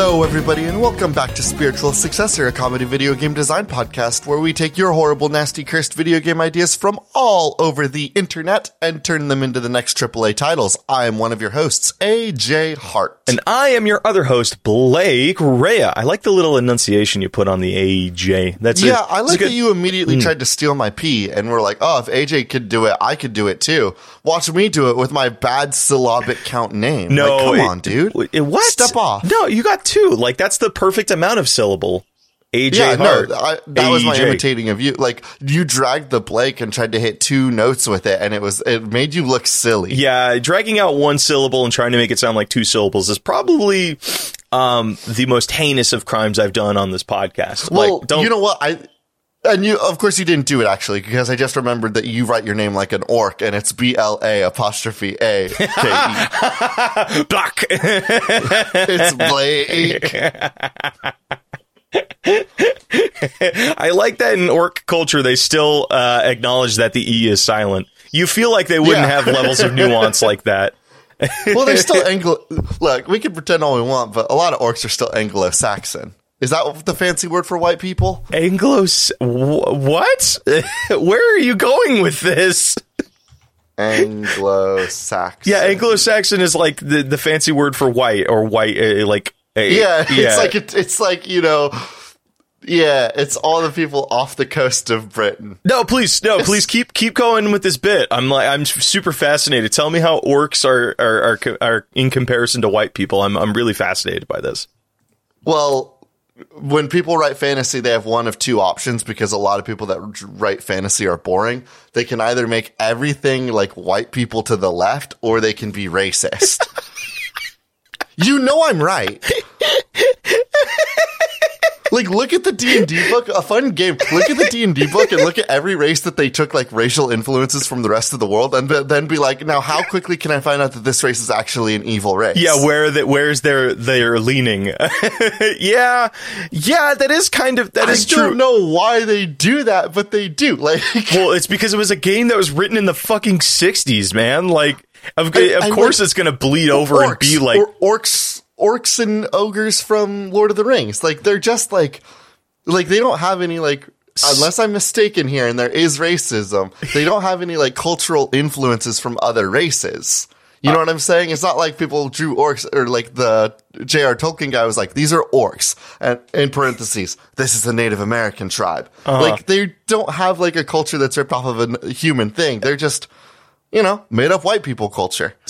Hello, everybody, and welcome back to Spiritual Successor, a comedy video game design podcast where we take your horrible, nasty, cursed video game ideas from all over the internet and turn them into the next AAA titles. I am one of your hosts, AJ Hart. And I am your other host, Blake Rea. I like the little enunciation you put on the AJ. That's it. yeah, I like that you immediately mm. tried to steal my P, and we're like, oh, if AJ could do it, I could do it too. Watch me do it with my bad syllabic count name. No, like, come it- on, dude. it- what? Step off. No, you got two. Like that's the perfect amount of syllable. AJ Yeah, Hart. no, I, that was my imitating of you. Like you dragged the Blake and tried to hit two notes with it, and it was it made you look silly. Yeah, dragging out one syllable and trying to make it sound like two syllables is probably um, the most heinous of crimes I've done on this podcast. Well, like, don't you know what I. And you, of course, you didn't do it actually, because I just remembered that you write your name like an orc, and it's B L A apostrophe A K E. block. It's Blake. I like that in orc culture they still uh, acknowledge that the e is silent. You feel like they wouldn't Yeah. have levels of nuance like that. Well, they're still Anglo. Look, we can pretend all we want, but a lot of orcs are still Anglo-Saxon. Is that the fancy word for white people? Anglo wh- what? Where are you going with this? Anglo-Saxon. Yeah, Anglo-Saxon is like the, the fancy word for white or white uh, like uh, Yeah, it's like it, it's like you know, yeah, it's all the people off the coast of Britain. No, please, no, please keep keep going with this bit. I'm like I'm super fascinated. Tell me how orcs are are are, are in comparison to white people. I'm I'm really fascinated by this. Well, when people write fantasy, they have one of two options because a lot of people that write fantasy are boring. They can either make everything like white people to the left, or they can be racist. you know I'm right. Like, look at the D and D book. A fun game. Look at the D and D book and look at every race that they took like racial influences from the rest of the world, and then be like, now how quickly can I find out that this race is actually an evil race? Yeah, where that where's their their leaning? yeah, yeah, that is kind of that I is don't true. know why they do that, but they do. Like, Well, it's because it was a game that was written in the fucking '60s, man. Like, of, I- of I course like- it's gonna bleed over and be like, or, orcs, orcs and ogres from Lord of the Rings. Like they're just like, like they don't have any like. Unless I'm mistaken here, and there is racism, they don't have any like cultural influences from other races. You know uh, what I'm saying? It's not like people drew orcs or like the J.R. Tolkien guy was like, these are orcs. And in parentheses, this is a Native American tribe. Uh-huh. Like they don't have like a culture that's ripped off of a human thing. They're just, you know, made up white people culture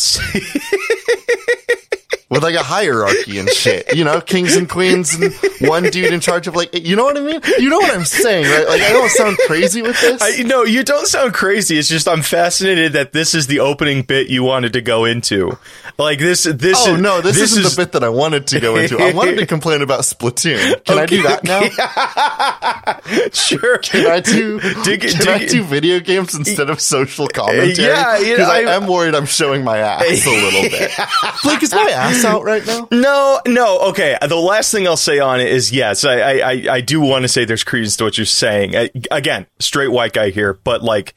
with like a hierarchy and shit. You know, kings and queens and one dude in charge of like, you know what I mean? You know what I'm saying, right? Like, I don't sound crazy with this. I, no, you don't sound crazy. It's just I'm fascinated that this is the opening bit you wanted to go into. Like this, this. oh is, no, this, isn't is, the bit that I wanted to go into. I wanted to complain about Splatoon. Can I do that now? Sure. Can I do? Dig can I dig it. do video games instead of social commentary? Yeah, you know, because I, I- am worried I'm showing my ass a little bit. Blake, is my ass out right now? No, no. Okay. The last thing I'll say on it is yes, I, I, I, do want to say there's credence to what you're saying. I, again, straight white guy here, but like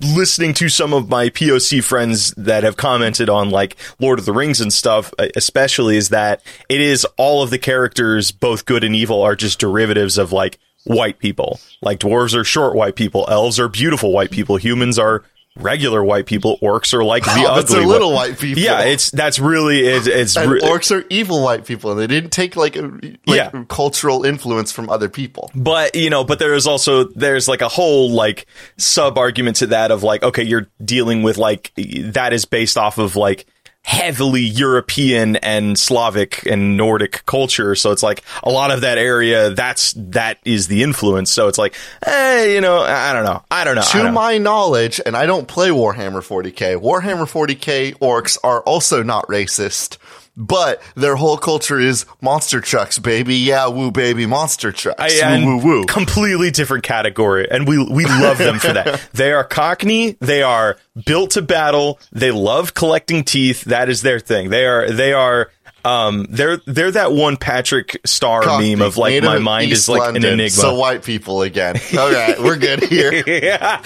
listening to some of my POC friends that have commented on like Lord of the Rings and stuff, especially is that it is all of the characters, both good and evil, are just derivatives of like white people. Like dwarves are short white people, elves are beautiful white people, humans are regular white people, orcs are like the Oh, ugly little white- people. Yeah, it's that's really it's, it's and re- orcs are evil white people, and they didn't take like, a, like Yeah. cultural influence from other people. but you know but there is also there's like a whole like sub argument to that of like okay you're dealing with like that is based off of like heavily European and Slavic and Nordic culture. So it's like a lot of that area, that's, that is the influence. So it's like, eh, you know, I don't know. I don't know. To don't know. my knowledge, and I don't play Warhammer 40k, Warhammer 40k orcs are also not racist, but their whole culture is monster trucks, baby. Yeah, woo, baby, monster trucks. I- woo, woo, woo. Completely different category, and we we love them for that. They are Cockney. They are built to battle. They love collecting teeth. That is their thing. They are they are Um, they're they're that one Patrick Star Coffee, meme of like my mind East is like London, an enigma. So white people again. All right, we're good here. yeah.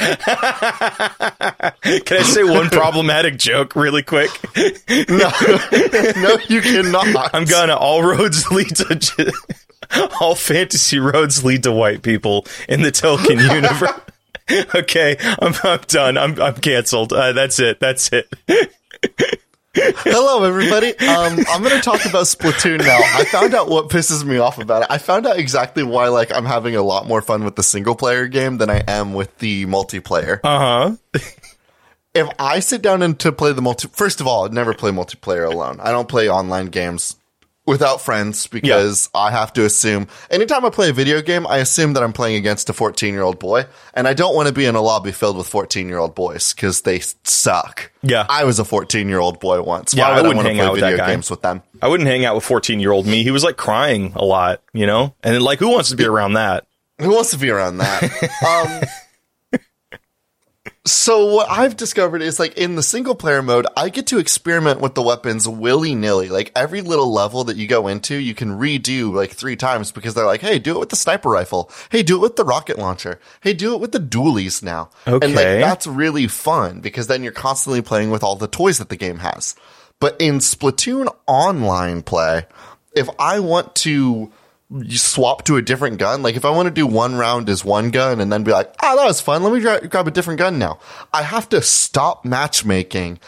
Can I say one problematic joke really quick? no, no, you cannot. I'm gonna all roads lead to all fantasy roads lead to white people in the Tolkien universe. okay, I'm I'm done. I'm I'm canceled. Uh, that's it. That's it. Hello, everybody. Um, I'm going to talk about Splatoon now. I found out what pisses me off about it. I found out exactly why, like, I'm having a lot more fun with the single player game than I am with the multiplayer. Uh huh. if I sit down and to play the multi, first of all, I'd never play multiplayer alone. I don't play online games without friends because I have to assume anytime I play a video game, I assume that I'm playing against a 14 year old boy, and I don't want to be in a lobby filled with 14 year old boys because they suck. Yeah. I was a 14 year old boy once. Yeah, Why I would I, wouldn't want to hang play out with that video guy. games with them? I wouldn't hang out with 14 year old me. He was like crying a lot, you know, and like who wants to be around that? Who wants to be around that? um, so what I've discovered is like in the single player mode, I get to experiment with the weapons willy nilly. Like every little level that you go into, you can redo like three times because they're like, Hey, do it with the sniper rifle. Hey, do it with the rocket launcher. Hey, do it with the dualies now. And like Okay. that's really fun because then you're constantly playing with all the toys that the game has. But in Splatoon online play, if I want to swap to a different gun. Like if I want to do one round as one gun and then be like, oh, that was fun. Let me gra- grab a different gun now. I have to stop matchmaking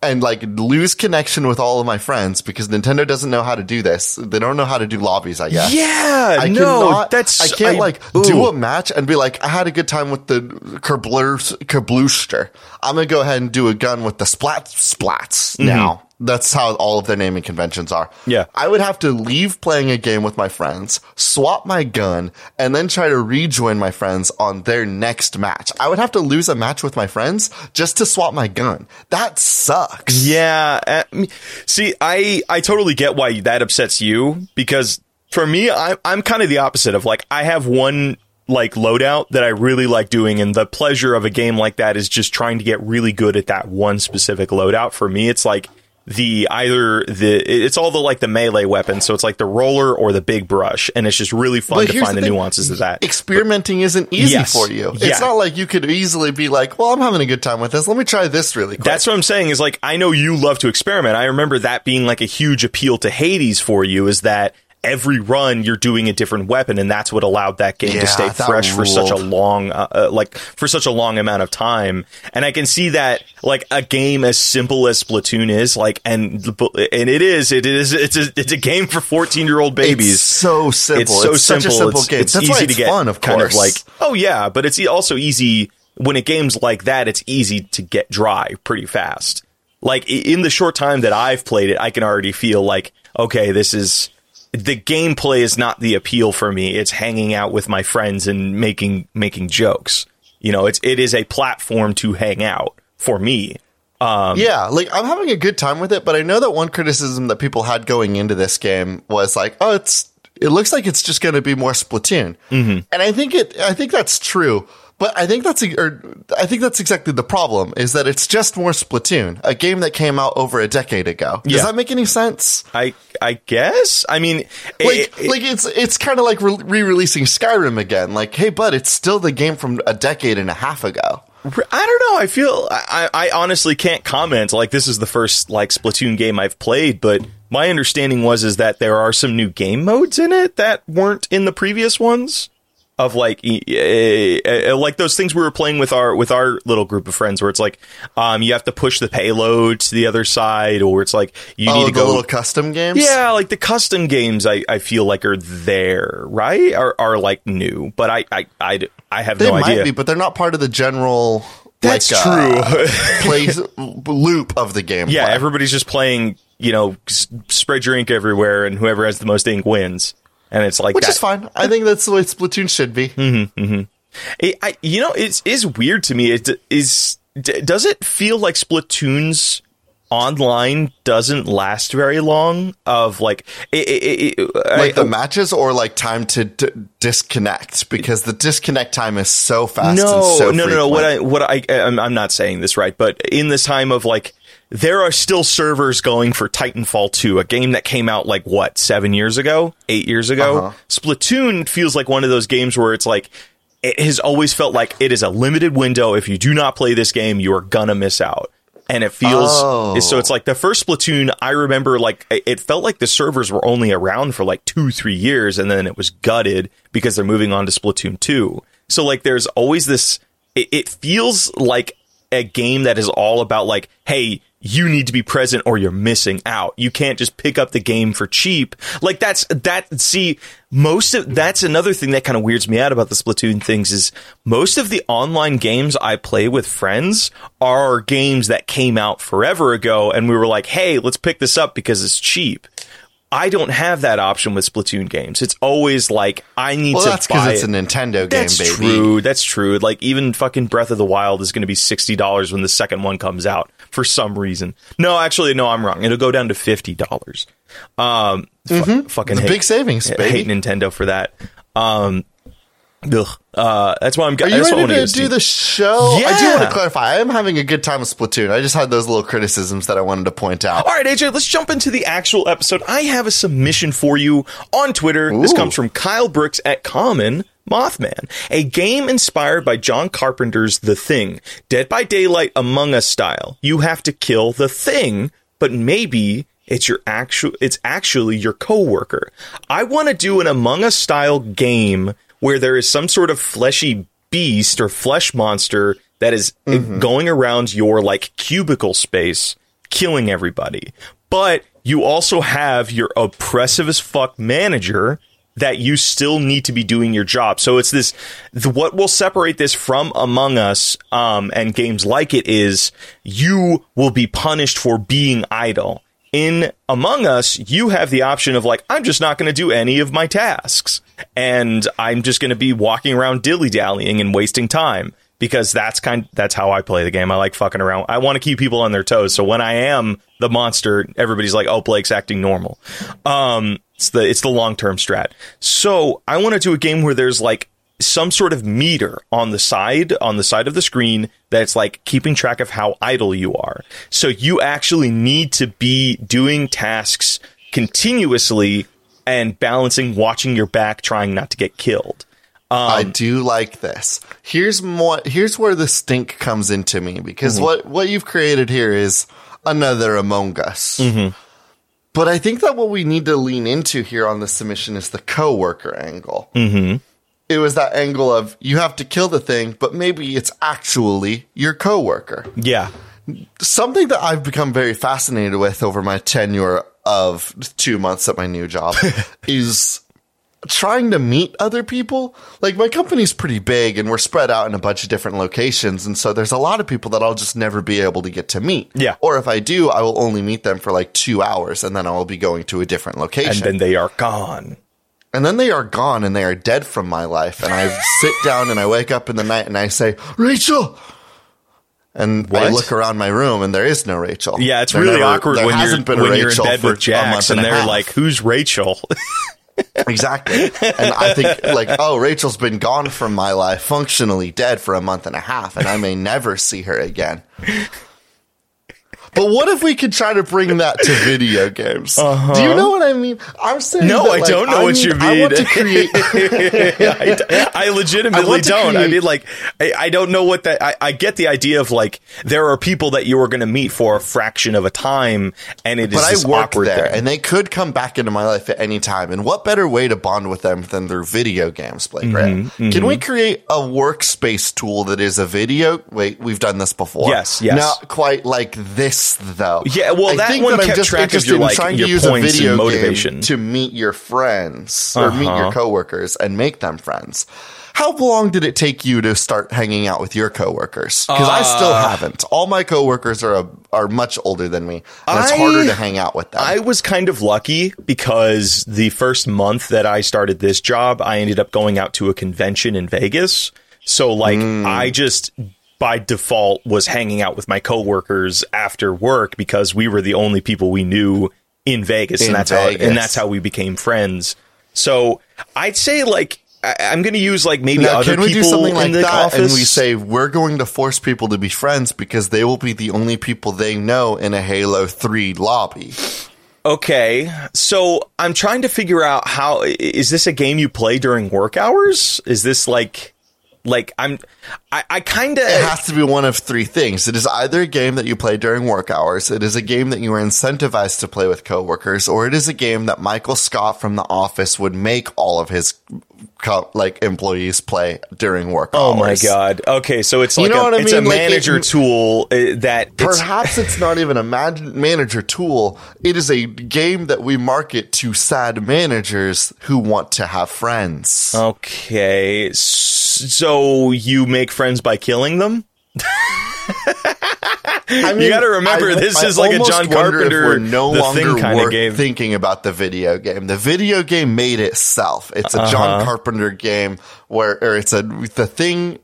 and like lose connection with all of my friends because Nintendo doesn't know how to do this. They don't know how to do lobbies, I guess. Yeah, I no, cannot, that's I can't I- like ooh. do a match and be like, I had a good time with the Kerblers, Kerblooster. I'm gonna go ahead and do a gun with the Splat Splats mm-hmm. now. That's how all of their naming conventions are. Yeah. I would have to leave playing a game with my friends, swap my gun, and then try to rejoin my friends on their next match. I would have to lose a match with my friends just to swap my gun. That sucks. Yeah. Eh, me- see, I I totally get why that upsets you because for me, I, I'm kind of the opposite of like I have one like loadout that I really like doing, and the pleasure of a game like that is just trying to get really good at that one specific loadout. For me, it's like the either the it's all the like the melee weapons, so it's like the roller or the big brush, and it's just really fun But to find the, thing. nuances of that. Experimenting isn't easy Yes. for you. Yeah. It's not like you could easily be like, well, I'm having a good time with this. Let me try this really quick. That's what I'm saying is like I know you love to experiment. I remember that being like a huge appeal to Hades for you is that every run you're doing a different weapon and that's what allowed that game Yeah, to stay fresh for such a long uh, uh, like for such a long amount of time. And I can see that like a game as simple as Splatoon is like and and it is it is it's a it's a game for 14-year-old babies. It's so simple. It's so such simple. a simple it's, game. it's easy why to it's get fun, of kind course. of like oh yeah, but it's also easy when a game's like that. It's easy to get dry pretty fast. Like in the short time that I've played it, I can already feel like okay, this is the gameplay is not the appeal for me. It's hanging out with my friends and making making jokes. You know, it's it is a platform to hang out for me. Um, yeah, like I'm having a good time with it, but I know that one criticism that people had going into this game was like, oh, it's it looks like it's just going to be more Splatoon, mm-hmm. and I think it, I think that's true. But I think that's or I think that's exactly the problem is that it's just more Splatoon, a game that came out over a decade ago. Does Yeah. that make any sense? I I guess. I mean, Like, it- like it's it's kind of like re- re-releasing Skyrim again. Like, hey, bud, it's still the game from a decade and a half ago. I don't know. I feel I, I honestly can't comment. Like this is the first like Splatoon game I've played, but my understanding was is that there are some new game modes in it that weren't in the previous ones. Of like, eh, eh, like those things we were playing with our with our little group of friends, where it's like, um, you have to push the payload to the other side, or it's like you Oh, need to the go little custom games. yeah, like the custom games, I, I feel like are there, right? Are are like new, but I I I, I have they no might idea. be, but they're not part of the general. That's like, true. Uh, plays loop of the game. yeah, everybody's just playing. You know, s- spread your ink everywhere, and whoever has the most ink wins. And it's like which that. is fine. I think that's the way Splatoon should be. Mm-hmm, mm-hmm. It, I, you know, it's weird to me. It is. d- Does it feel like Splatoon's online doesn't last very long? Of like, it, it, it, Like I- the matches, or like time to d- disconnect because the disconnect time is so fast. no, and so no, no, no. What. I, what I, I'm, I'm not saying this right, but in this time of like there are still servers going for Titanfall 2, a game that came out like what, seven years ago, eight years ago. Uh-huh. Splatoon feels like one of those games where it's like, it has always felt like it is a limited window. If you do not play this game, you are gonna miss out. And it feels Oh. so. It's like the first Splatoon. I remember like it felt like the servers were only around for like two, three years, and then it was gutted because they're moving on to Splatoon two. So like, there's always this. It, it feels like a game that is all about like, hey, you need to be present or you're missing out. You can't just pick up the game for cheap. Like that's that see most of that's another thing that kind of weirds me out about the Splatoon things is most of the online games I play with friends are games that came out forever ago and we were like, "Hey, let's pick this up because it's cheap." I don't have that option with Splatoon games. It's always like I need Well, to that's buy because it's it. a Nintendo game, That's baby. true. That's true. Like even fucking Breath of the Wild is going to be sixty dollars when the second one comes out for some reason. No, actually, no, I'm wrong. It'll go down to fifty dollars. Um, fu- fucking hate, big savings, baby. hate Nintendo for that. Um. Uh, that's why I'm. Are you I ready wanna to do the show? I do want to clarify. I am having a good time with Splatoon. I just had those little criticisms that I wanted to point out. All right, AJ, let's jump into the actual episode. I have a submission for you on Twitter. This comes from Kyle Brooks at Common Mothman, a game inspired by John Carpenter's The Thing, Dead by Daylight Among Us style. You have to kill the thing, but maybe it's your actual it's actually your coworker. I want to do an Among Us style game where there is some sort of fleshy beast or flesh monster that is uh, going around your like cubicle space killing everybody. But you also have your oppressive as fuck manager that you still need to be doing your job. So it's this, the, what will separate this from Among Us, um, and games like it is you will be punished for being idle. In Among Us, you have the option of like, I'm just not going to do any of my tasks. And I'm just going to be walking around dilly dallying and wasting time because that's kind that's how I play the game. I like fucking around. I want to keep people on their toes. So when I am the monster, everybody's like, "Oh, Blake's acting normal." Um, it's the it's the long term strat. So I want to do a game where there's like some sort of meter on the side on the side of the screen that's like keeping track of how idle you are. So you actually need to be doing tasks continuously and balancing, watching your back, trying not to get killed. I um, do like this. Here's more. Here's where the stink comes into me because mm-hmm. what what you've created here is another Among Us. Mm-hmm. But I think that what we need to lean into here on the submission is the coworker angle. Mm-hmm. It was that angle of you have to kill the thing, but maybe it's actually your coworker. Yeah. Something that I've become very fascinated with over my tenure of two months at my new job is trying to meet other people. Like my company's pretty big and we're spread out in a bunch of different locations. And so there's a lot of people that I'll just never be able to get to meet. Yeah. Or if I do, I will only meet them for like two hours and then I will be going to a different location. And then they are gone. And then they are gone and they are dead from my life. And I sit down and I wake up in the night and I say, Rachel. And I look around my room and there is no Rachel. Yeah, it's There really never- awkward when you're been when you're in bed for with Jax month and they're half. like, "Who's Rachel?" Exactly. and I think like, oh, Rachel's been gone from my life, functionally dead for a month and a half, and I may never see her again. But what if we could try to bring that to video games? Do you know what I mean? I'm saying Uh-huh. No, that, I don't know what need- you I want mean. to create. I, I legitimately I don't. I mean, like, I, I don't know what that. I, I get the idea of like there are people that you are going to meet for a fraction of a time, and it is but I work awkward there, thing. and they could come back into my life at any time. And what better way to bond with them than through video games, Blake? Right? Mm-hmm, Can we create a workspace tool that is a video? Wait, we've done this before. Yes, yes. Not quite like this though. Yeah, well, I that one that I'm kept just track of your, like, trying your to use a points and video motivation. game to meet your friends or meet your Uh-huh. coworkers and make them friends. How long did it take you to start hanging out with your coworkers? Because I still Uh, haven't. All my coworkers are are much older than me, and it's I- harder to hang out with them. I was kind of lucky because the first month that I started this job, I ended up going out to a convention in Vegas. So like Hmm. I just by default was hanging out with my coworkers after work because we were the only people we knew in Vegas In and that's Vegas. how and that's how we became friends. So I'd say like I, I'm going to use like maybe Now, other can we people do something like in the that office. and we say we're going to force people to be friends because they will be the only people they know in a Halo 3 lobby? Okay, so I'm trying to figure out how is this a game you play during work hours? Is this like like I'm I, I kind of It has to be one of three things. It is either a game that you play during work hours, it is a game that you are incentivized to play with coworkers, or it is a game that Michael Scott from The Office would make all of his co- like employees play during work Oh hours. my god. Okay, so it's You like know a, what I it's a? Like, manager it- tool uh, that Perhaps it's not even a man- manager tool. It is a game that we market to sad managers who want to have friends. Okay, s- so you make friends by killing them? I mean, you gotta remember, this is like a John Carpenter, We're no The longer Thing worth game. thinking about the video game. The video game made itself. It's a John Uh-huh. Carpenter game where, or it's a the thing.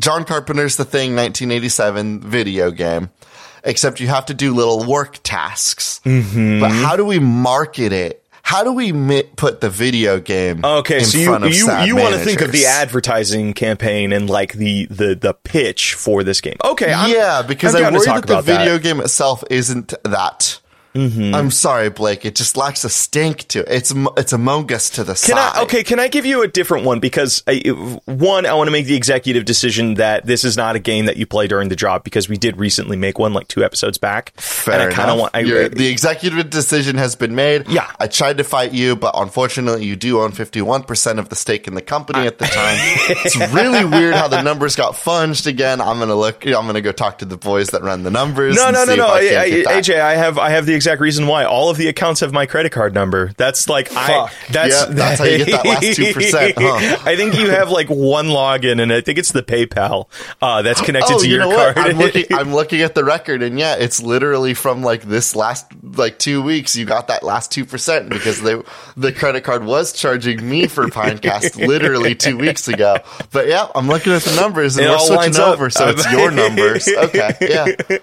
John Carpenter's The Thing, 1987 video game. Except you have to do little work tasks. Mm-hmm. But how do we market it? How do we mi- put the video game? Okay, in so you front of you, you want to think of the advertising campaign and like the the the pitch for this game. Okay, I'm, yeah, because I'm I worry that the about that. video game itself isn't that. Mm-hmm. I'm sorry, Blake. It just lacks a stink to it. It's it's Among Us to the Can side. I, okay, can I give you a different one? Because I, one, I want to make the executive decision that this is not a game that you play during the job because we did recently make one like two episodes back. Fair and I kind of enough. want. I, the executive decision has been made. Yeah. I tried to fight you, but unfortunately, you do own 51% of the stake in the company at the time. it's really weird how the numbers got funged again. I'm gonna look. I'm gonna go talk to the boys that run the numbers. no, no, no, no. AJ, I have, I have the exact reason why. All of the accounts have my credit card number. That's like, I, that's Yeah, that's how you get that last 2%, huh? I think you have like one login, and I think it's the PayPal uh, that's connected Oh, to you your card. I'm looking. I'm looking at the record, and yeah, it's literally from like this last like two weeks. You got that last two percent because they the credit card was charging me for Pinecast literally two weeks ago. But yeah, I'm looking at the numbers, and It we're all lines switching over, so it's your numbers. Okay, yeah.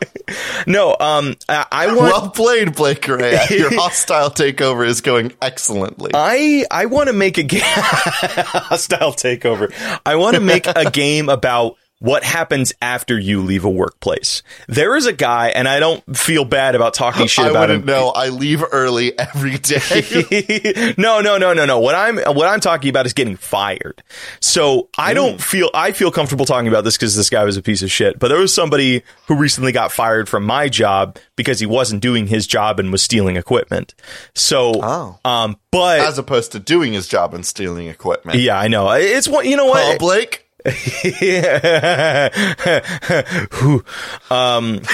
no, um, I, I want. Well played, Blake Correa. Your hostile takeover is going excellently. I I want to make a game hostile takeover. I want to make a game about what happens after you leave a workplace. There is a guy, and I don't feel bad about talking shit I about wouldn't him. know. I leave early every day. no, no, no, no, no. What I'm what I'm talking about is getting fired. So I don't feel I feel comfortable talking about this because this guy was a piece of shit. But there was somebody who recently got fired from my job because he wasn't doing his job and was stealing equipment. So, Oh. um, but As opposed to doing his job and stealing equipment. yeah, I know it's one. You know what? Oh, Blake. Who- um,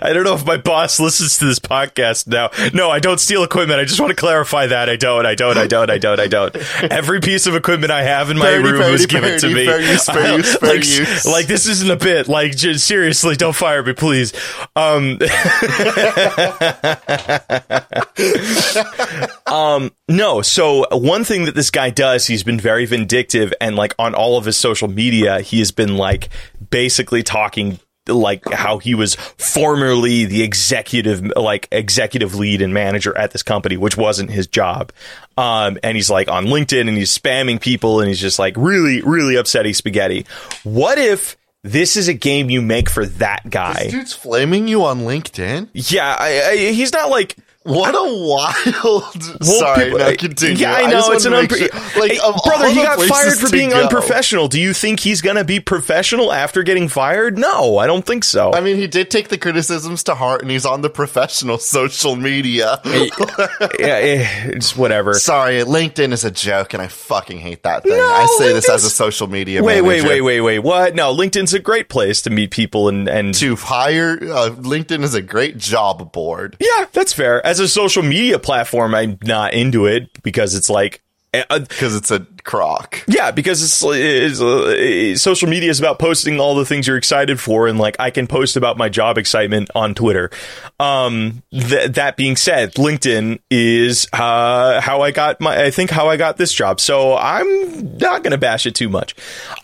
I don't know if my boss listens to this podcast now. No, I don't steal equipment. I just want to clarify that. I don't. I don't. I don't. I don't. I don't. Every piece of equipment I have in my Parody, room was parody, given to me. fair use, fair use, fair like, use. like this isn't a bit. Like just, seriously, don't fire me, please. Um, um, no. So one thing that this guy does, he's been very vindictive, and like on all of his social media, he has been like basically talking like how he was formerly the executive like executive lead and manager at this company which wasn't his job. Um and he's like on linkedin and he's spamming people and he's just like really really upsetting spaghetti. What if this is a game you make for that guy? This dude's flaming you on LinkedIn. yeah I, I, he's not like What a wild. Sorry, people- no, continue. Yeah, I know wanted it's an unpre- sure- like Hey, brother. He got fired for being go- unprofessional. Do you think he's gonna be professional after getting fired? No, I don't think so. I mean, he did take the criticisms to heart, and he's on the professional social media. yeah, it's whatever. Sorry, LinkedIn is a joke, and I fucking hate that thing. No, I say this as a social media. Wait, wait, wait, wait, wait. What? No, LinkedIn's a great place to meet people and and To hire, uh, LinkedIn is a great job board. yeah, that's fair. As a social media platform, I'm not into it because it's like Uh, because it's a crock. Yeah, because it's, it's uh, social media is about posting all the things you're excited for, and like I can post about my job excitement on Twitter. Um, th- that being said, LinkedIn is uh, how I got my, I think how I got this job. So I'm not going to bash it too much.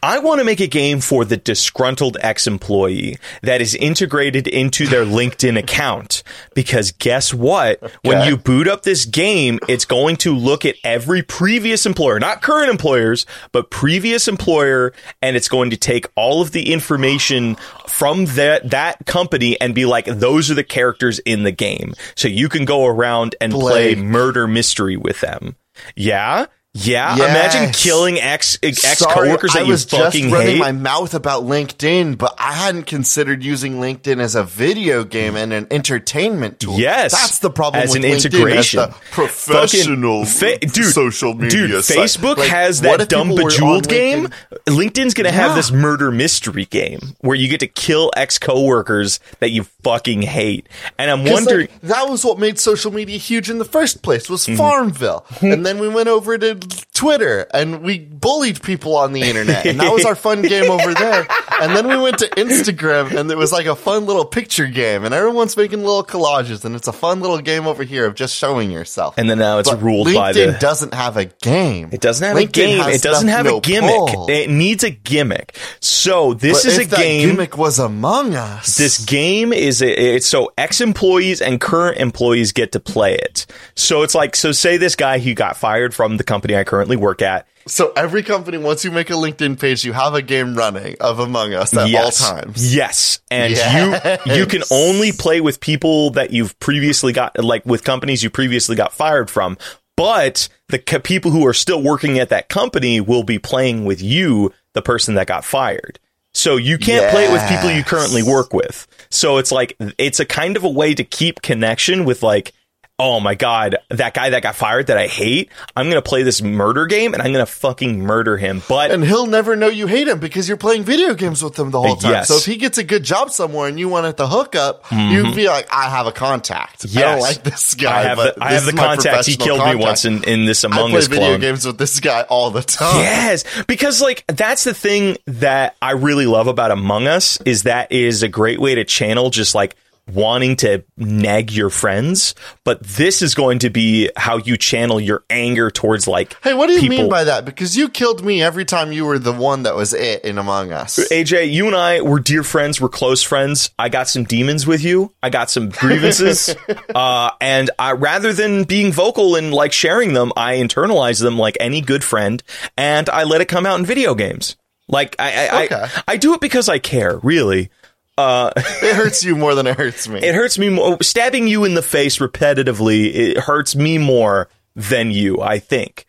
I want to make a game for the disgruntled ex-employee that is integrated into their LinkedIn account. Because guess what? Okay. When you boot up this game, it's going to look at every previous employer, not current employers, but previous employer, and it's going to take all of the information from that that company and be like, those are the characters in the game. So you can go around and Blake. play murder mystery with them. Yeah. Yeah, yes. imagine killing ex ex coworkers that I was you fucking just running hate. my mouth about LinkedIn, but I hadn't considered using LinkedIn as a video game and an entertainment tool. Yes, that's the problem as with an LinkedIn, integration. As professional fa- dude, social media. Dude, Facebook like, has that dumb Bejeweled game. LinkedIn's gonna yeah. have this murder mystery game where you get to kill ex coworkers that you fucking hate. And I'm wondering, like, that was what made social media huge in the first place was mm-hmm. Farmville, and then we went over to Twitter and we bullied people on the internet. And that was our fun game over there. And then we went to Instagram and it was like a fun little picture game and everyone's making little collages and it's a fun little game over here of just showing yourself. And then now it's but ruled LinkedIn by the doesn't have a game. It doesn't have LinkedIn a game. It doesn't have no a gimmick. Pull. It needs a gimmick. So this but is a game. gimmick was Among Us. This game is a, it's so ex-employees and current employees get to play it. So it's like so say this guy who got fired from the company I currently work at so every company, once you make a LinkedIn page, you have a game running of Among Us at yes. all times. Yes, and yes. you you can only play with people that you've previously got, like with companies you previously got fired from. But the co- people who are still working at that company will be playing with you, the person that got fired. So you can't yes. play it with people you currently work with. So it's like it's a kind of a way to keep connection with like oh my god, that guy that got fired that I hate, I'm gonna play this murder game and I'm gonna fucking murder him. But and he'll never know you hate him because you're playing video games with him the whole time. Yes. So if he gets a good job somewhere and you want it to hook up, mm-hmm. you'd be like, I have a contact. Yes. I don't like this guy. I have the, I have the contact. He killed contact. me once in, in this Among I play Us video clone. games with this guy all the time. Yes, because like that's the thing that I really love about Among Us is that is a great way to channel just like wanting to nag your friends, but this is going to be how you channel your anger towards like. Hey, what do you people. mean by that? Because you killed me every time you were the one that was it in Among Us. AJ, you and I were dear friends. We're close friends. I got some demons with you. I got some grievances, uh, and I, rather than being vocal and like sharing them, I internalize them like any good friend, and I let it come out in video games. Like I, I, okay. I, I do it because I care, really. Uh, it hurts you more than it hurts me. It hurts me more. Stabbing you in the face repetitively, it hurts me more than you, I think.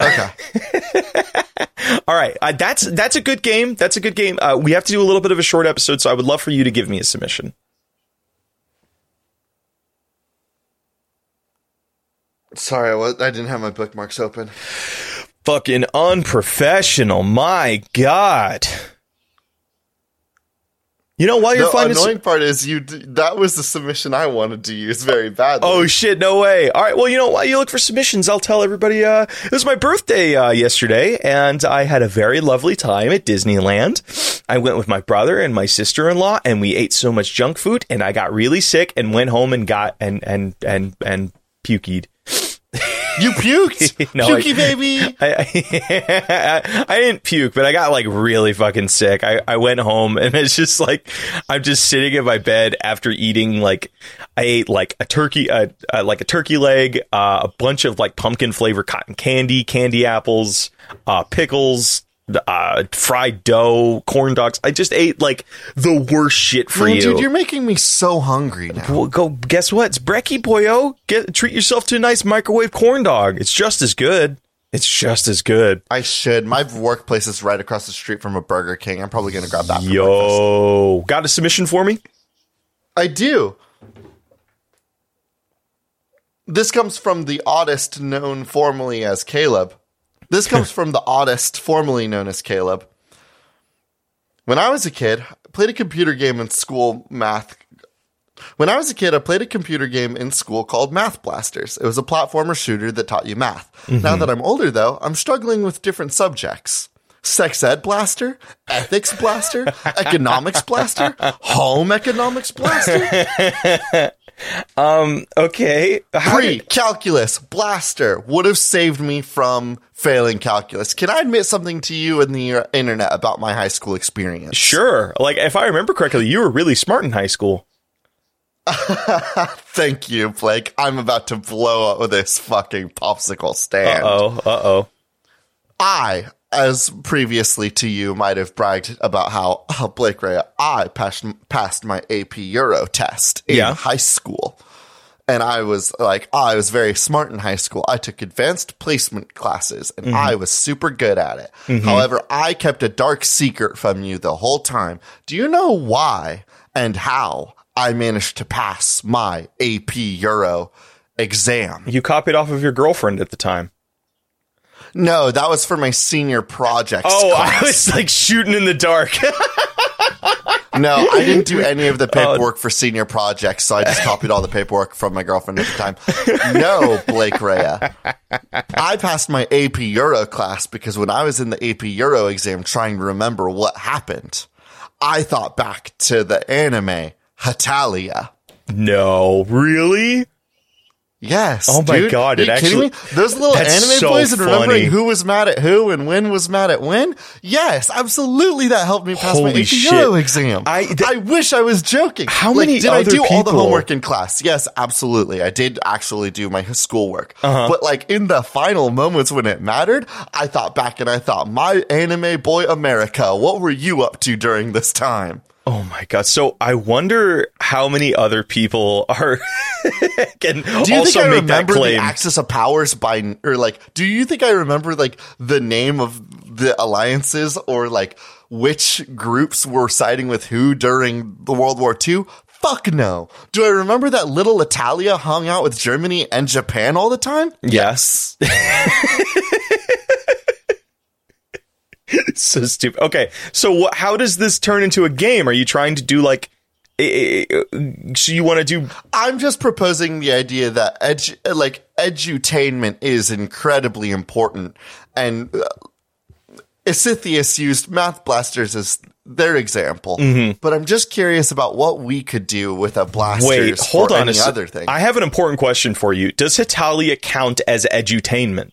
Okay. All right. Uh, that's that's a good game. That's a good game. Uh, we have to do a little bit of a short episode, so I would love for you to give me a submission. Sorry, I, was, I didn't have my bookmarks open. Fucking unprofessional. My God. You know why you're the finding annoying part is you. That was the submission I wanted to use very badly. Oh shit! No way. All right. Well, you know why you look for submissions? I'll tell everybody. Uh, it was my birthday uh, yesterday, and I had a very lovely time at Disneyland. I went with my brother and my sister in law, and we ate so much junk food, and I got really sick, and went home and got and and and and puked. You puked, no, pukey I, baby. I, I, I, didn't puke, but I got like really fucking sick. I, I went home and it's just like I'm just sitting in my bed after eating like I ate like a turkey, uh, uh, like a turkey leg, uh, a bunch of like pumpkin flavor cotton candy, candy apples, uh, pickles, uh, fried dough, corn dogs. I just ate like the worst shit for Man, you. Dude, you're making me so hungry now. Well, go guess what? It's brekkie boyo. Get treat yourself to a nice microwave corn dog. It's just as good. It's just as good. I should. My workplace is right across the street from a Burger King. I'm probably going to grab that. Yo, breakfast. got a submission for me? I do. This comes from the oddest known formally as Caleb. This comes from the oddest, formerly known as Caleb. When I was a kid, I played a computer game in school math. When I was a kid, I played a computer game in school called Math Blasters. It was a platformer shooter that taught you math. Now mm-hmm. that I'm older, though, I'm struggling with different subjects. Sex ed blaster, ethics blaster, economics blaster, home economics blaster, Okay. Pre did- calculus blaster would have saved me from failing calculus. Can I admit something to you and the internet about my high school experience? sure. Like, if I remember correctly, you were really smart in high school. Thank you, Blake. I'm about to blow up this fucking popsicle stand. Oh, uh oh. I, as previously to you, might have bragged about how oh, Blake Rea, I passed passed my AP Euro test in Yeah. high school. And I was like, oh, I was very smart in high school. I took advanced placement classes and mm-hmm. I was super good at it. Mm-hmm. However, I kept a dark secret from you the whole time. Do you know why and how I managed to pass my AP Euro exam? You copied off of your girlfriend at the time. No, that was for my senior project. Oh, class. I was like shooting in the dark. No, I didn't do any of the oh. paperwork for senior projects, so I just copied all the paperwork from my girlfriend at the time. No, Blake Rea. I passed my AP Euro class because when I was in the AP Euro exam trying to remember what happened, I thought back to the anime Hetalia. no, really? Yes. Oh my dude. God, Are it you kidding actually- me? Those little anime so boys and remembering funny. who was mad at who and when was mad at when. Yes, absolutely. That helped me pass my Holy AP shit. Exam. I- I, wish I was joking. How Like, many did I do all the homework in class? Yes, absolutely. I did actually do my schoolwork. Uh-huh. But like in the final moments when it mattered, I thought back and I thought, my anime boy America, what were you up to during this time? Oh my god! So I wonder how many other people are can Do you also think I make that remember the. Axis of Powers by, or like, do you think I remember like the name of the alliances or like which groups were siding with who during the World War II? Fuck no. Do I remember that little Italia hung out with Germany and Japan all the time? Yes. so stupid. Okay, so what? How does this turn into a game? Are you trying to do like? So you want to do? I'm just proposing the idea that edu- like edutainment is incredibly important, and uh, Isithius used math blasters as their example. Mm-hmm. But I'm just curious about what we could do with a blasters. Wait, hold on any a other thing. I have an important question for you. Does Hetalia count as edutainment?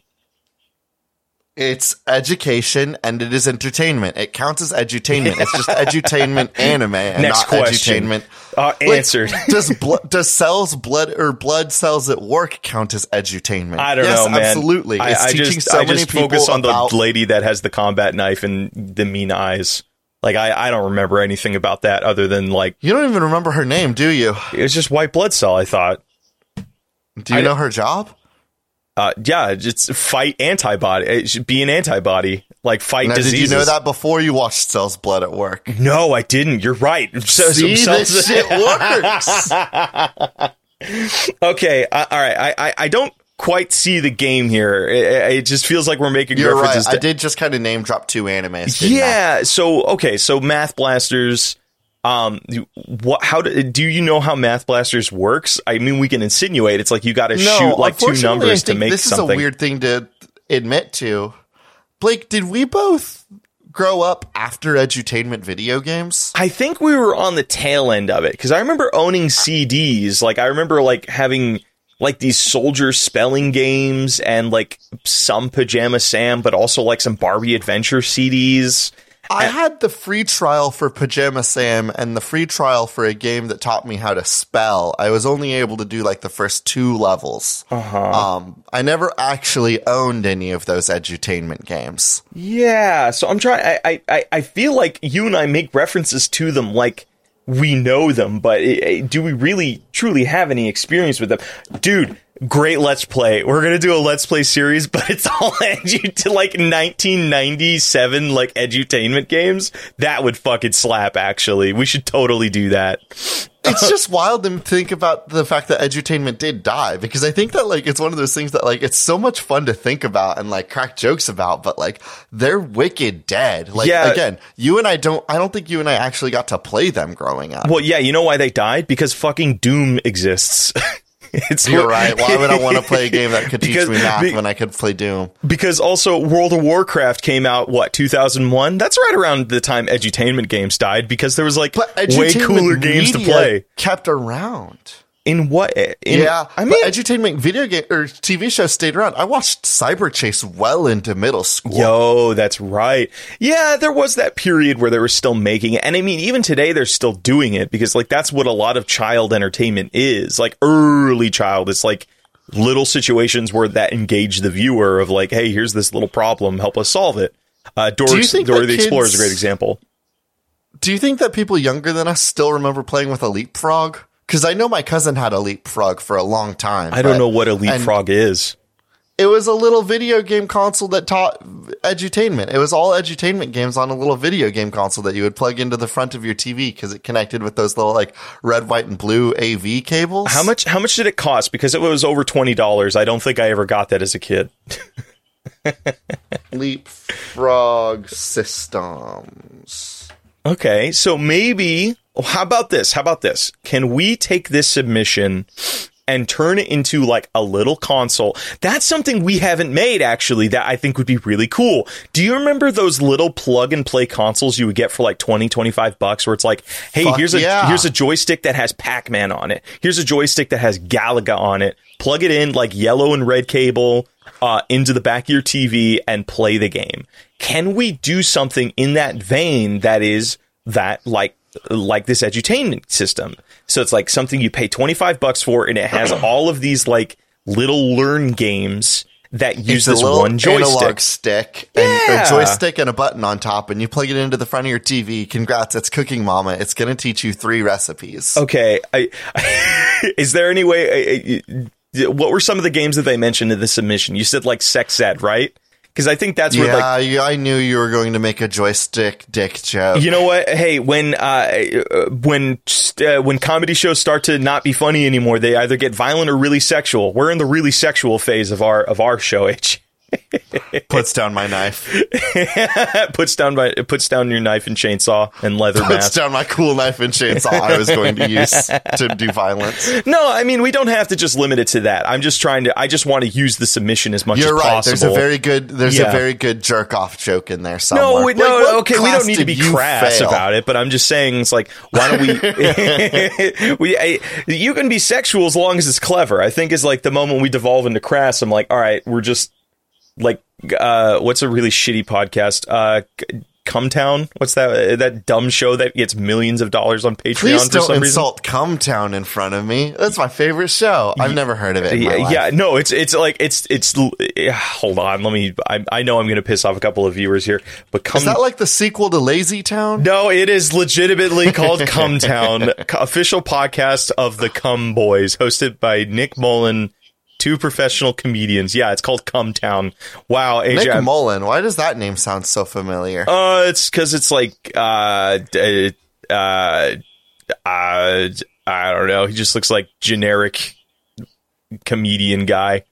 It's education and it is entertainment. It counts as edutainment. It's just edutainment anime and Next not question. edutainment. Uh, Like, answered. does blo- does cells blood or blood cells at work count as edutainment? I don't yes, know, man. Absolutely. I, It's I teaching just, so I many just people focus on about the lady that has the combat knife and the mean eyes. Like I, I don't remember anything about that other than like You don't even remember her name, do you? it was just white blood cell. I thought, Do you know her job? Uh, yeah, just fight antibody. It should be an antibody, like fight Now, diseases. did you know that before you watched Cell's Blood at work? No, I didn't. You're right. So- See, so- this shit works. okay, uh, all right. I, I, I don't quite see the game here. It, it just feels like we're making You're right. references I did just kind of name drop two animes. didn't I? Yeah. So okay. So Math Blasters. Um. What? How do, do you know how Math Blasters works? I mean, we can insinuate it's like you got to shoot like two numbers to make this something. is a weird thing to admit to. Blake, did we both grow up after edutainment video games? I think we were on the tail end of it because I remember owning CDs. Like I remember like having like these soldier spelling games and like some Pajama Sam, but also like some Barbie Adventure CDs. I had the free trial for Pajama Sam and the free trial for a game that taught me how to spell. I was only able to do like the first two levels. Uh-huh. Um, I never actually owned any of those edutainment games. Yeah, so I'm trying. I, I- I, feel like you and I make references to them like we know them, but i i- do we really truly have any experience with them, dude? Great let's play. We're gonna do a let's play series, but it's all edu to like 1997 like edutainment games. That would fucking slap. Actually, we should totally do that. it's just wild to think about the fact that edutainment did die because I think that like it's one of those things that like it's so much fun to think about and like crack jokes about, but like they're wicked dead. Like Yeah. again, you and I don't. I don't think you and I actually got to play them growing up. Well, yeah, you know why they died? Because fucking Doom exists. it's You're right. Why would I want to play a game that could teach me math be- when I could play Doom? Because also World of Warcraft came out what 2001. That's right around the time edutainment games died because there was like way cooler games to play. kept around. In what? In, yeah, I mean, edutainment video game or TV shows stayed around. I watched Cyberchase well into middle school. Yo, that's right. Yeah, there was that period where they were still making it. And I mean, even today, they're still doing it because, like, that's what a lot of child entertainment is. Like, early child. It's like little situations where that engage the viewer of, like, hey, here's this little problem, help us solve it. Uh, Dora, think Dora the Explorer is a great example. Do you think that people younger than us still remember playing with a leapfrog? Because I know my cousin had a leapfrog for a long time. I don't know what a leapfrog is. It was a little video game console that taught edutainment. It was all edutainment games on a little video game console that you would plug into the front of your TV because it connected with those little like red, white, and blue AV cables. How much? How much did it cost? Because it was over twenty dollars. I don't think I ever got that as a kid. Leapfrog systems. Okay, so maybe how about this? How about this? Can we take this submission and turn it into like a little console? That's something we haven't made actually that I think would be really cool. Do you remember those little plug and play consoles you would get for like 20, 25 bucks where it's like, "Hey, Fuck here's a yeah. here's a joystick that has Pac-Man on it. Here's a joystick that has Galaga on it. Plug it in like yellow and red cable uh, into the back of your TV and play the game. Can we do something in that vein that is that like like this edutainment system? So it's like something you pay 25 bucks for and it has all of these like little learn games that use this one joystick. stick and Yeah. a joystick and a button on top, and you plug it into the front of your TV. Congrats, it's Cooking Mama. It's going to teach you three recipes. Okay, I, is there any way? I, what were some of the games that they mentioned in the submission? You said like sex ed, right? Because I think that's where like yeah, you- I knew you were going to make a joystick dick joke. You know what? Hey, when uh, uh, when uh, when comedy shows start to not be funny anymore, they either get violent or really sexual. We're in the really sexual phase of our of our show. H Puts down my knife. puts down my puts down your knife and chainsaw and leather Puts mask. down my cool knife and chainsaw I was going to use to do violence. No, I mean we don't have to just limit it to that. I'm just trying to. I just want to use the submission as much You're as right. possible. There's a very good. There's Yeah. a very good jerk off joke in there somewhere. No, we, Like, no, okay. We don't need to be crass fail? about it, but I'm just saying it's like why don't we? we I, you can be sexual as long as it's clever. I think is like the moment we devolve into crass. I'm like, all right, we're just like, uh, what's a really shitty podcast? Uh, Cumtown. What's that? That dumb show that gets millions of dollars on Patreon Please for don't some reason. insult Cumtown in front of me. That's my favorite show. I've never heard of it. Yeah, yeah, no, it's it's like it's it's. Hold on, let me. I, I know I'm going to piss off a couple of viewers here, but come Is that like the sequel to Lazy Town? No, it is legitimately called Cum Town, official podcast of the Cum Boys, hosted by Nick Mullen, two professional comedians. Yeah, it's called Cum Town. Wow, AJ. Nick I'm- Mullen. Why does that name sound so familiar? uh, it's because it's like uh, uh, uh, I don't know. He just looks like generic comedian guy.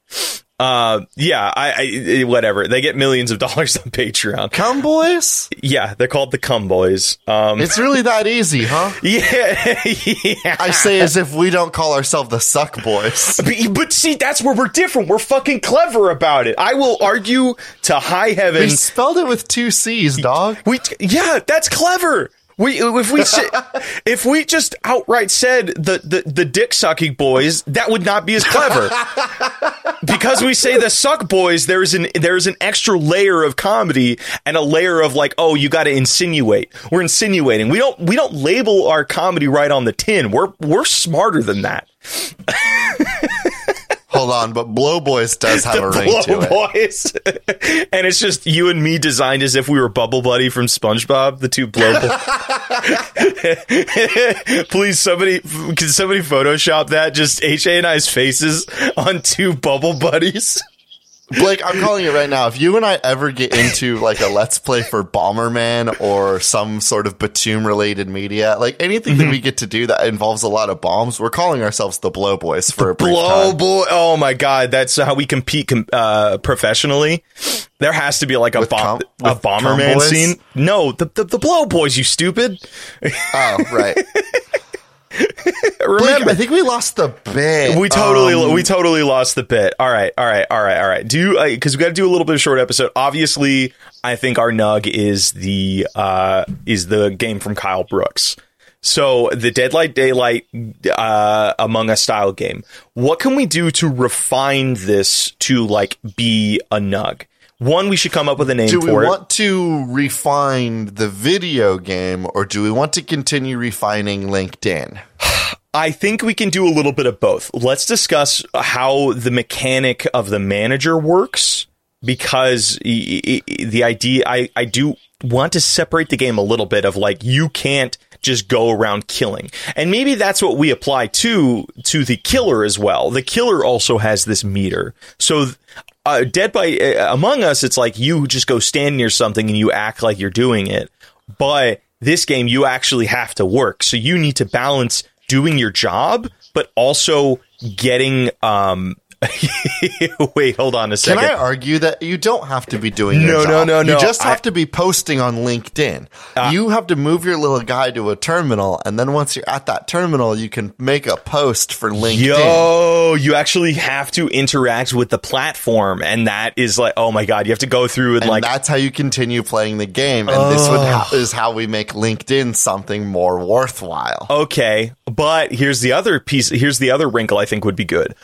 Uh, yeah, I, I whatever. They get millions of dollars on Patreon. Cum Boys? Yeah, they're called the Cum Boys. Um, It's really that easy, huh? yeah, yeah. I say as if we don't call ourselves the Suck Boys. But, but see, that's where we're different. We're fucking clever about it. I will argue to high heaven. We spelled it with two C's, dog. We, yeah, that's clever. We if we if we just outright said the, the the dick sucking boys, that would not be as clever. because we say the suck boys, there's an there's an extra layer of comedy and a layer of like, oh, you got to insinuate. We're insinuating. We don't we don't label our comedy right on the tin. We're we're smarter than that. Hold on, but Blow Boys does have a ring Blow to it. boys, and it's just you and me designed as if we were Bubble Buddy from SpongeBob, the two blow. Bo- Please, somebody, can somebody Photoshop that? Just HA and I's faces on two Bubble Buddies. Blake, I'm calling it right now. If you and I ever get into like a let's play for Bomberman or some sort of Batum related media, like anything that we get to do that involves a lot of bombs, we're calling ourselves the Blow Boys for a Blow time. boy! Oh my god, that's how we compete com- uh, professionally. There has to be like a With bomb, com- a bomberman scene. No, the, the the blow boys, you stupid. Oh, right. Blake, Remember, I think we lost the bit. we totally Um, we totally lost the bit. All right, all right, all right, all right. Do because we got to do a little bit of short episode. Obviously, I think our nug is the uh is the game from Kyle Brooks. So the Dead by Daylight uh, Among Us style game. What can we do to refine this to like be a nug? One, we should come up with a name do we it. want to refine the video game or do we want to continue refining LinkedIn? I think we can do a little bit of both. Let's discuss how the mechanic of the manager works because the idea I, I do want to separate the game a little bit of like you can't just go around killing. And maybe that's what we apply to to the killer as well. The killer also has this meter. So uh, Dead by uh, Among Us it's like you just go stand near something and you act like you're doing it. But this game you actually have to work. So you need to balance doing your job but also getting um wait, hold on a second. Can. I argue that you don't have to be doing No, your no, job? no, no. You just have I- Uh, to be posting on LinkedIn. you have to move your little guy to a terminal, and then once you're at that terminal, you can make a post for LinkedIn. Yo, you actually have to interact with the platform, and that is like, oh my god, you have to go through and, and like, that's how you continue playing the game. And this would ha- is how we make LinkedIn something more worthwhile. okay, but here's the other piece. Here's the other wrinkle I think would be good.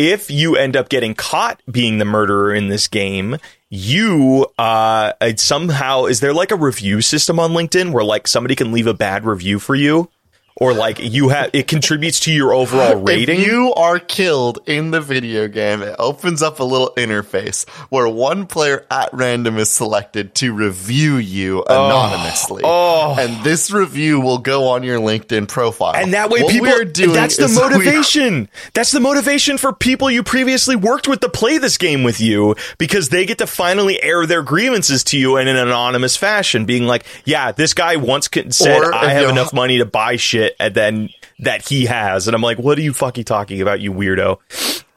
If you end up getting caught being the murderer in this game, you uh somehow is there like a review system on LinkedIn where like somebody can leave a bad review for you, or like you have it contributes to your overall rating. If you are killed in the video game, it opens up a little interface where one player at random is selected to review you oh. anonymously. Oh. And this review will go on your LinkedIn profile. And that way, What people. we're doing that's the motivation. That's the motivation for people you previously worked with to play this game with you because they get to finally air their grievances to you in an anonymous fashion, being like, "Yeah, this guy once said I have enough money to buy shit, and then that he has," and I'm like, "What are you fucking talking about, you weirdo?"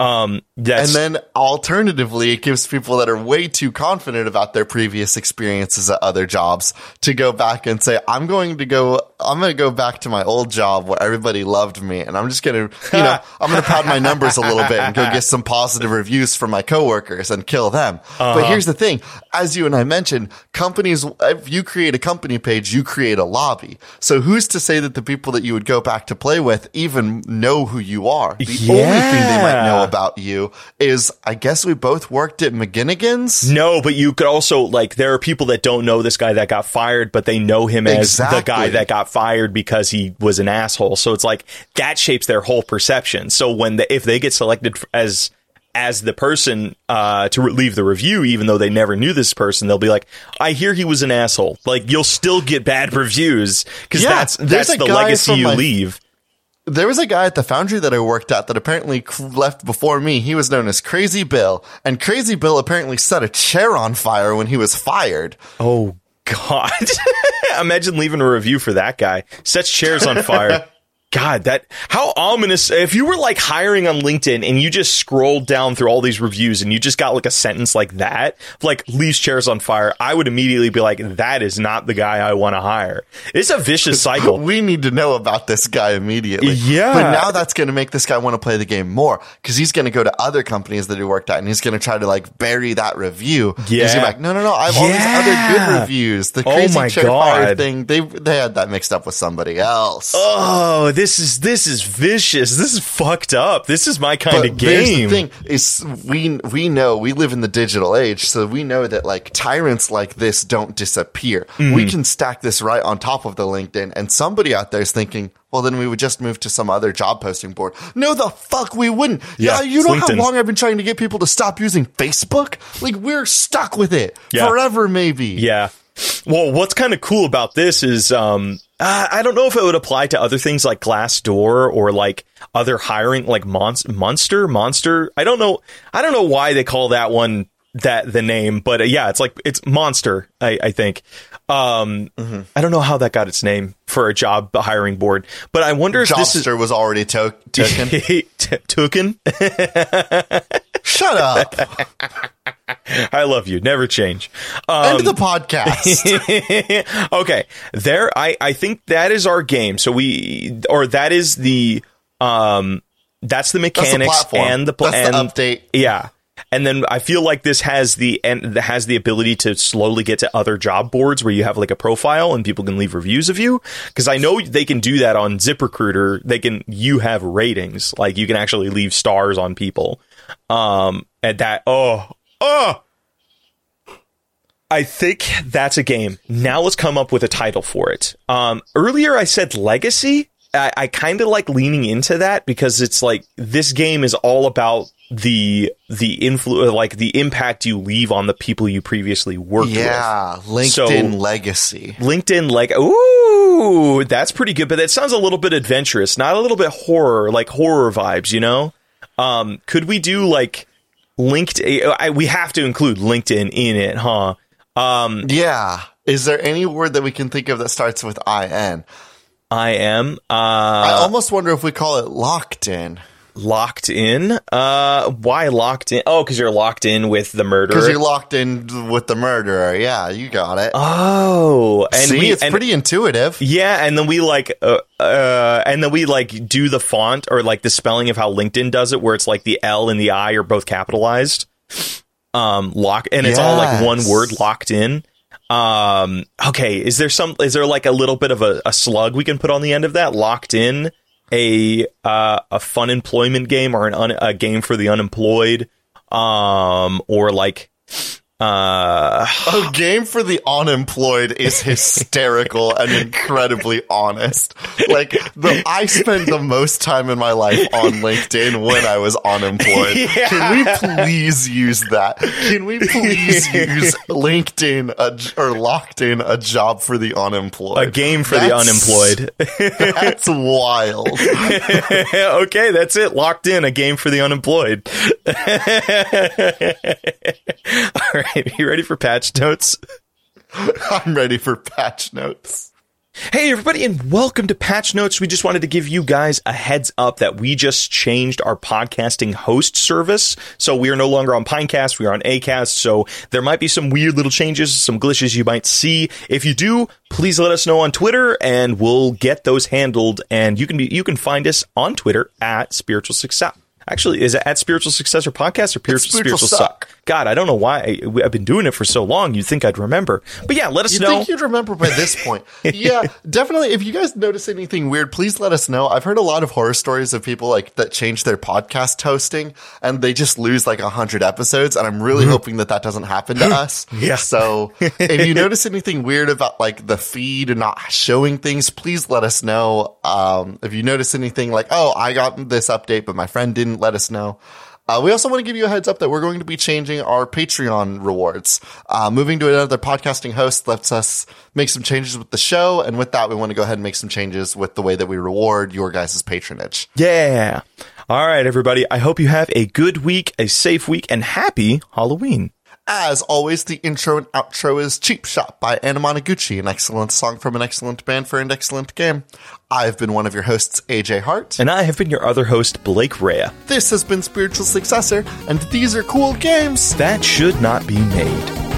Um, and then alternatively, it gives people that are way too confident about their previous experiences at other jobs to go back and say, I'm going to go, I'm going to go back to my old job where everybody loved me. And I'm just going to, you know, I'm going to pad my numbers a little bit and go get some positive reviews from my coworkers and kill them. But here's the thing. As you and I mentioned, companies, if you create a company page, you create a lobby. So who's to say that the people that you would go back to play with even know who you are? The only thing they might know about you is I guess we both worked at McGinnigan's. No, but you could also like there are people that don't know this guy that got fired, but they know him as the guy that got fired because he was an asshole. So it's like that shapes their whole perception. So when the, if they get selected as as the person uh, to re- leave the review, even though they never knew this person, they'll be like, "I hear he was an asshole." Like you'll still get bad reviews because Yeah, that's that's the legacy you my- leave. There was a guy at the foundry that I worked at that apparently left before me. He was known as Crazy Bill, and Crazy Bill apparently set a chair on fire when he was fired. Oh God! Imagine leaving a review for that guy. Sets chairs on fire. God, that how ominous! If you were like hiring on LinkedIn and you just scrolled down through all these reviews and you just got like a sentence like that, like leaves chairs on fire, I would immediately be like, "That is not the guy I want to hire." It's a vicious cycle. We need to know about this guy immediately. Yeah. But now that's going to make this guy want to play the game more because he's going to go to other companies that he worked at and he's going to try to like bury that review. Yeah. He's like, no, no, no. I have all these other good reviews. The Oh crazy my chair fire thing, they, they had that mixed up with somebody else. Oh, this is this is vicious. This is fucked up. This is my kind But of there's the game. thing is we we know we live in the digital age, so we know that like tyrants like this don't disappear. Mm-hmm. We can stack this right on top of the LinkedIn, and somebody out there is thinking, well, then we would just move to some other job posting board. No, the fuck we wouldn't. Yeah, Yeah, you know how long I've been trying to get people to stop using Facebook? Like we're stuck with it Yeah. forever, maybe. Yeah. Well, what's kind of cool about this is, um, I don't know if it would apply to other things like Glassdoor or like other hiring, like Mon- Monster, Monster. I don't know. I don't know why they call that one that the name, but uh, yeah, it's like it's Monster. I, I think. Um, Mm-hmm. I don't know how that got its name for a job hiring board, but I wonder if this is was already to- taken. T- Token. Shut up. I love you. Never change. End of the podcast. okay, there. I I think that is our game. So we or that is the um that's the That's the mechanics and the pla- That's the and- update. Yeah. And then I feel like this has the and has the ability to slowly get to other job boards where you have like a profile and people can leave reviews of you because I know they can do that on ZipRecruiter. They can you have ratings like you can actually leave stars on people. Um and that oh oh I think that's a game. Now let's come up with a title for it. Um, earlier I said legacy. I, I kind of like leaning into that because it's like this game is all about the the influ like the impact you leave on the people you previously worked with. yeah, LinkedIn So- legacy. LinkedIn like ooh, that's pretty good, but that sounds a little bit adventurous, not a little bit horror, like horror vibes, you know? Um, could we do like LinkedIn? I, we have to include LinkedIn in it, huh? Um, Yeah. Is there any word that we can think of that starts with in? I am I uh, almost wonder if we call it locked in locked in. Uh, why locked in? Oh, because you're locked in with the murderer. because you're locked in with the murderer. Yeah, you got it. oh, and See, we it's and, pretty intuitive. yeah, and then we like uh, uh, and then we like do the font or like the spelling of how LinkedIn does it, where it's like the L and the I are both capitalized. Um, lock, and it's all like one word locked in. Um, okay, is there some? Is there like a little bit of a, a slug we can put on the end of that? Locked in a uh, a fun employment game or an un, a game for the unemployed, um, or like uh, A game for the unemployed is hysterical and incredibly honest. Like the I spent the most time in my life on LinkedIn when I was unemployed. Can we please use that? Can we please use LinkedIn a, or locked in a job for the unemployed? a game for the unemployed. That's wild. okay, that's it. Locked in a game for the unemployed. All right, you ready for patch notes? I'm ready for patch notes. Hey, everybody, and welcome to Patch Notes. We just wanted to give you guys a heads up that we just changed our podcasting host service. So we are no longer on Pinecast, we are on Acast. So there might be some weird little changes, some glitches you might see. If you do, please let us know on Twitter and we'll get those handled. And you can be, you can find us on Twitter at Spiritual Success. Actually, is it at Spiritual Success or Podcast or Spiritual, Spiritual Spiritual Suck. God, I don't know why. I, I've been doing it for so long. You'd think I'd remember. But yeah, let us You know. think you'd remember by this point? yeah, definitely. If you guys notice anything weird, please let us know. I've heard a lot of horror stories of people like that change their podcast hosting and they just lose like a hundred episodes. And I'm really hoping that that doesn't happen to us. Mm-hmm. Yeah. So if you notice anything weird about like the feed and not showing things, please let us know. Um, if you notice anything like, oh, I got this update, but my friend didn't let us know. Uh, we also want to give you a heads up that we're going to be changing our Patreon rewards. Uh, moving to another podcasting host lets us make some changes with the show. And with that, we want to go ahead and make some changes with the way that we reward your guys' patronage. Yeah. All right, everybody. I hope you have a good week, a safe week, and happy Halloween. As always, the intro and outro is Cheap Shot by Anna Anamanaguchi, an excellent song from an excellent band for an excellent game. I've been one of your hosts, AJ Hart. And I have been your other host, Blake Rea. This has been Spiritual Successor, and these are cool games. That should not be made.